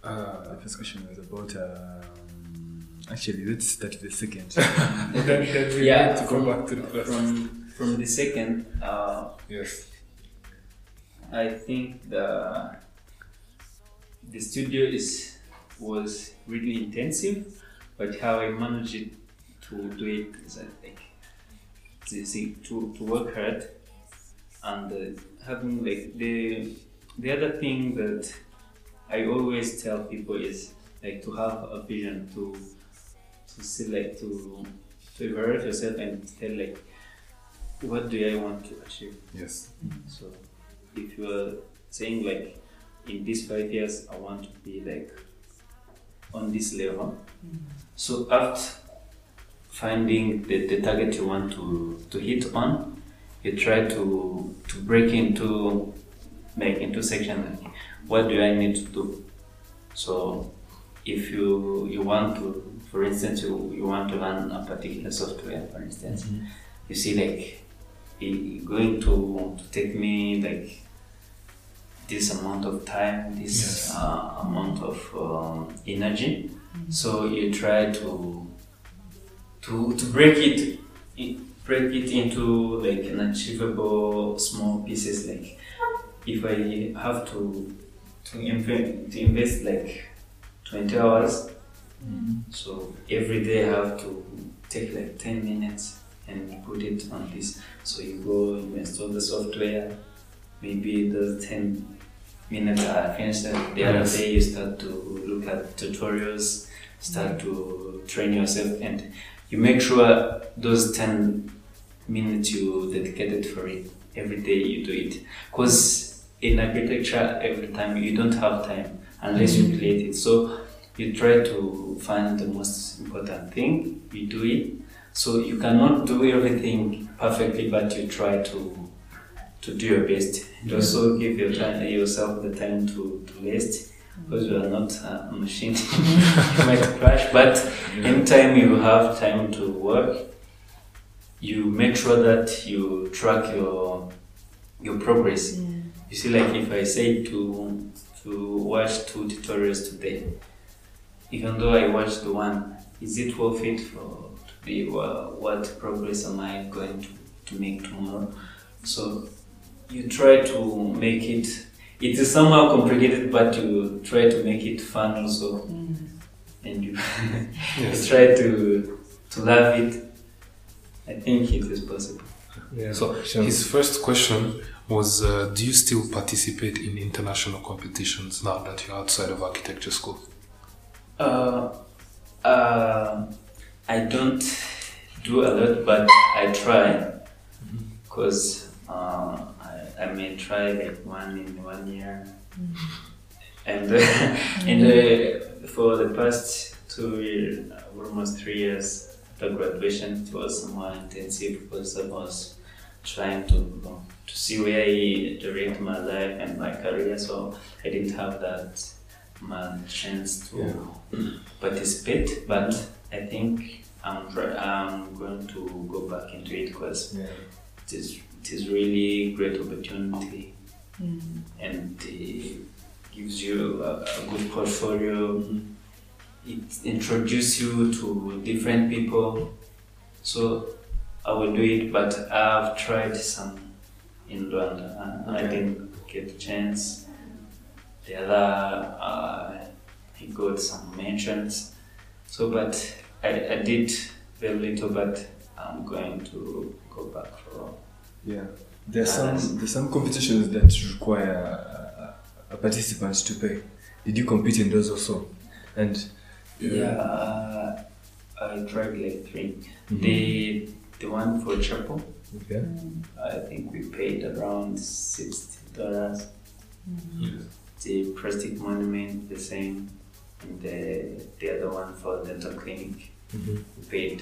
uh, the first question was about um, actually let's start with the second then, then we Yeah, need to from- go back to the first From from the second, uh, yes I think the the studio is was really intensive, but how I managed to do it is I think to see to, to work hard and uh, having like the the other thing that I always tell people is like to have a vision to to see like to to to evaluate yourself and tell like, what do I want to achieve? Yes. So if you are saying like, in these five years, I want to be like on this level. Mm-hmm. So after finding the, the target you want to, to hit on, you try to to break into like into section what do I need to do? So if you you want to for instance you, you want to learn a particular software for instance, mm-hmm. you see like going to, to take me like this amount of time, this Yes. uh, amount of um, energy. So you try to to to break it, break it into like an achievable small pieces. Like if I have to to invest to invest like twenty hours, so every day I have to take like ten minutes and put it on this. So you go, you install the software. Maybe the ten minutes are finished. and The other day you start to look at tutorials, start to train yourself, and you make sure those ten minutes you dedicated for it every day you do it. Because in architecture, every time you don't have time unless you mm-hmm. create it. So you try to find the most important thing, you do it. So you cannot do everything perfectly, but you try to to do your best. And also give your time, yourself the time to, to rest because you are not a machine. <laughs> you might crash, but anytime you have time to work, you make sure that you track your your progress. You see, like if I say to to watch two tutorials today, even though I watched the one, is it worth it for today? Wha- What progress am I going to, to make tomorrow? So you try to make it. It is somehow complicated, but you try to make it fun also, and you, <laughs> Yes. you try to to love it. I think it is possible. Yeah. So sure. his first question was, uh, do you still participate in international competitions now that you're outside of architecture school? Uh, uh, I don't do a lot, but I try because uh, I, I may try like one in one year, mm-hmm. and uh, mm-hmm. in the uh, for the past two years, almost three years after graduation, it was more intensive because I was trying to to see where I direct my life and my career, so I didn't have that much chance to participate, but I think I'm, I'm going to go back into it because yeah. it is, it is really great opportunity and it gives you a, a good portfolio. It introduces you to different people. So I will do it, but I've tried some in Rwanda and I didn't get the chance. The other, uh, he got some mentions. So, but I, I did very little, but I'm going to go back for Yeah, there's some there's some competitions that require uh, uh, participants to pay. Did you compete in those also? And Yeah, uh, I tried like 3 The the one for chapel, okay, I think we paid around sixty dollars. The plastic monument the same, and the the other one for dental clinic we paid.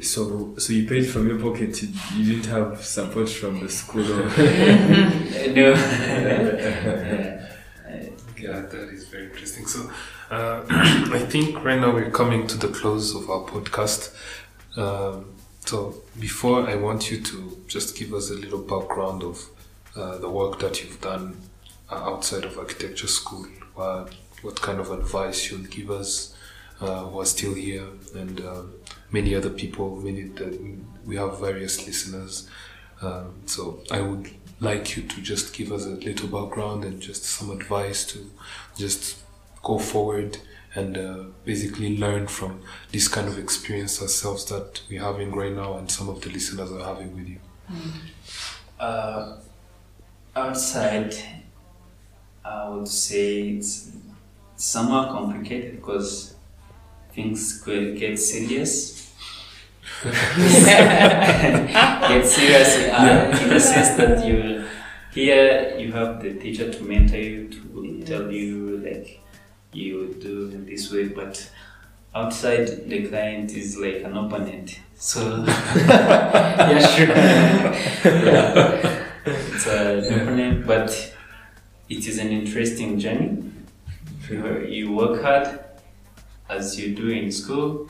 So so you paid from your pocket. You, you didn't have support from the school. Or <laughs> <laughs> no. Yeah. <laughs> Yeah, that is very interesting. So, uh, <clears throat> I think right now we're coming to the close of our podcast. Um, so, before I want you to just give us a little background of uh, the work that you've done uh, outside of architecture school. Uh, what kind of advice you'll give us uh, who are still here, and uh, many other people. Many that we have various listeners. Um, so I would like you to just give us a little background and just some advice to just go forward and uh, basically learn from this kind of experience ourselves that we're having right now and some of the listeners are having with you. Uh, outside, I would say it's somewhat complicated because things could get serious. <laughs> get serious uh, in the sense that you here you have the teacher to mentor you to tell you like you do in this way but outside the client is like an opponent so <laughs> yeah sure. Yeah. it's an opponent but it is an interesting journey. You, you work hard as you do in school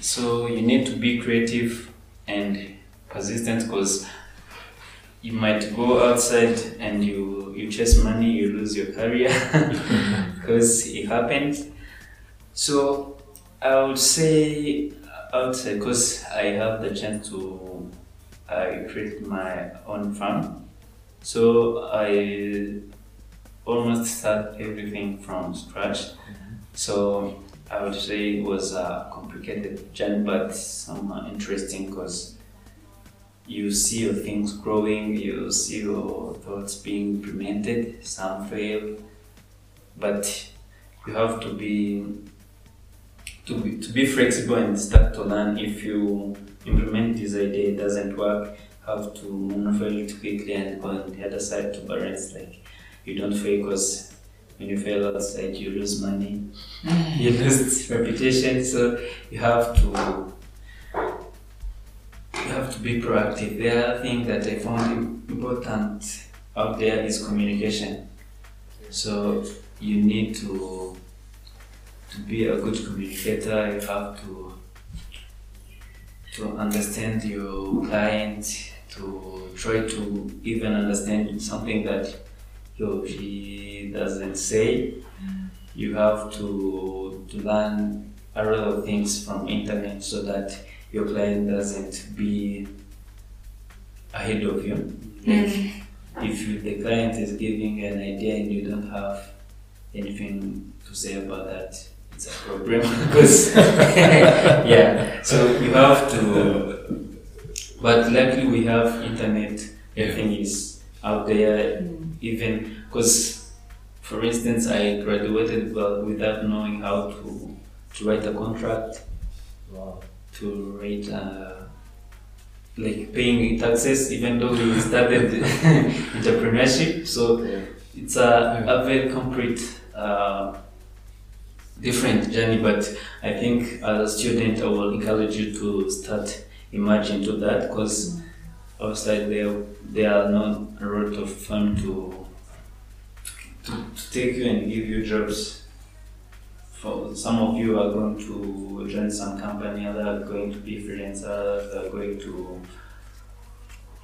so you need to be creative and persistent because you might go outside and you you chase money, you lose your career <laughs> <laughs> because it happened. So I would say outside because I have the chance to I create my own farm. So I almost start everything from scratch. Mm-hmm. So I would say it was a complicated journey, but somehow interesting because you see your things growing, you see your thoughts being implemented. Some fail, but you have to be to be, to be flexible and start to learn. If you implement this idea, it doesn't work. Have to maneuver it quickly and go on the other side to balance. Like you don't fail because when you fail outside, you lose money, <sighs> you lose reputation. So you have to you have to be proactive. The other thing that I found important out there is communication. So you need to to be a good communicator. You have to to understand your client, to try to even understand something that he or she doesn't say. You have to to learn a lot of things from internet so that your client doesn't be ahead of you. Like mm-hmm. if you, the client is giving an idea and you don't have anything to say about that, it's a problem <laughs> because <laughs> yeah. So you have to. But luckily we have internet. Everything is out there. Mm-hmm. Even because, for instance, I graduated but without knowing how to to write a contract Wow. to write uh, like paying taxes even though we started <laughs> entrepreneurship so Yeah. it's a, a very concrete uh, different journey but i think as a student i will encourage you to start imagine to that because outside there there are not a lot of firm to, to to take you and give you jobs for some of you are going to join some company, others are going to be freelancers, are going to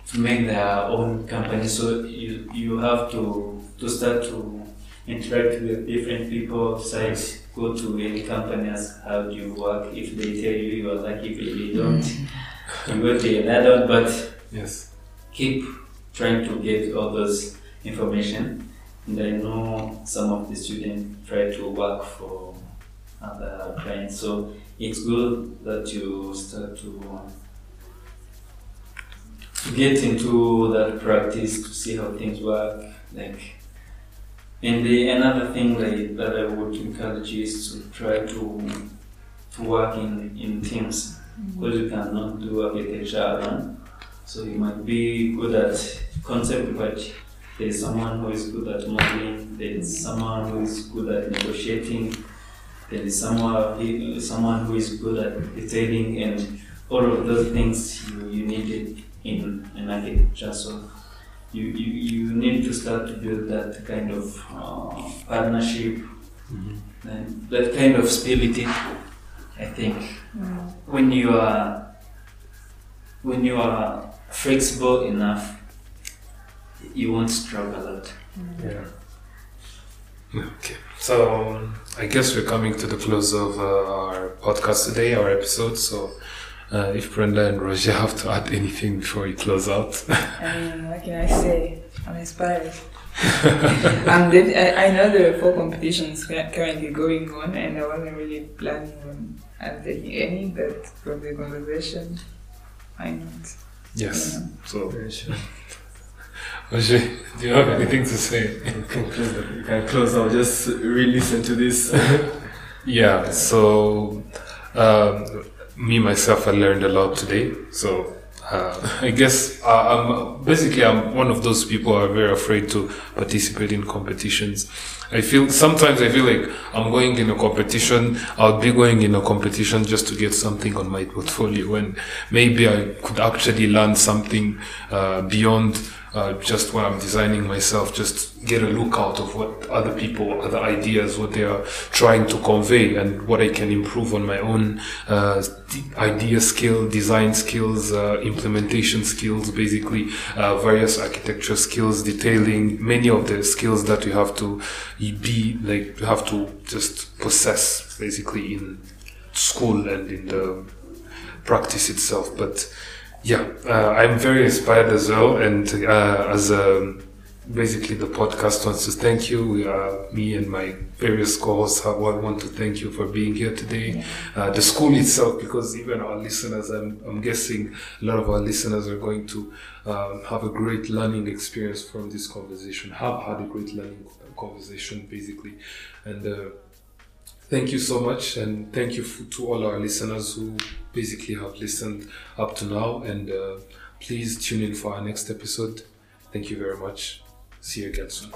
to make their own company. So you you have to to start to interact with different people. Decide go to any company, ask how do you work. If they tell you you are lucky, if they don't, mm. you go to another. But Yes. keep trying to get all those information. And I know some of the students try to work for other clients, so it's good that you start to to get into that practice to see how things work. Like, and the another thing that, that I would encourage you is to try to to work in in teams because you cannot do architecture alone. So you might be good at concept, but there's someone who is good at modeling. There's someone who is good at negotiating. There is someone someone who is good at detailing, and all of those things you, you need it in an architecture. So you, you, you need to start to build that kind of uh, partnership and that kind of stability. I think when you are when you are flexible enough, you won't struggle a lot. Yeah. Okay. So um, I guess we're coming to the close of uh, our podcast today, our episode. So uh, if Brinda and Roger <laughs> have to add anything before we close out. <laughs> I mean, what can I say? I'm inspired. <laughs> I'm dead, I, I know there are four competitions currently going on, and I wasn't really planning on undertaking any, but from the conversation, why not? Yes. So Very sure. <laughs> Roger, <laughs> do you have anything to say? You can close. You can close. I'll just re-listen to this. <laughs> Yeah, so um, me myself, I learned a lot today. So uh, I guess uh, I'm basically I'm one of those people who are very afraid to participate in competitions. I feel sometimes I feel like I'm going in a competition. I'll be going in a competition just to get something on my portfolio when maybe I could actually learn something uh, beyond uh, just what I'm designing myself, just get a look out of what other people, other ideas, what they are trying to convey, and what I can improve on my own uh, idea skill, design skills, uh, implementation skills, basically uh, various architecture skills, detailing, many of the skills that you have to be like you have to just possess basically in school and in the practice itself, but yeah, uh, I'm very inspired as well, and uh, as um, basically the podcast wants to thank you. We are me and my various co-hosts. I want to thank you for being here today. Uh, the school itself, because even our listeners, I'm, I'm guessing a lot of our listeners are going to um, have a great learning experience from this conversation. Have had a great learning conversation, basically, and uh, thank you so much and thank you to all our listeners who basically have listened up to now and uh, please tune in for our next episode. Thank you very much. See you again soon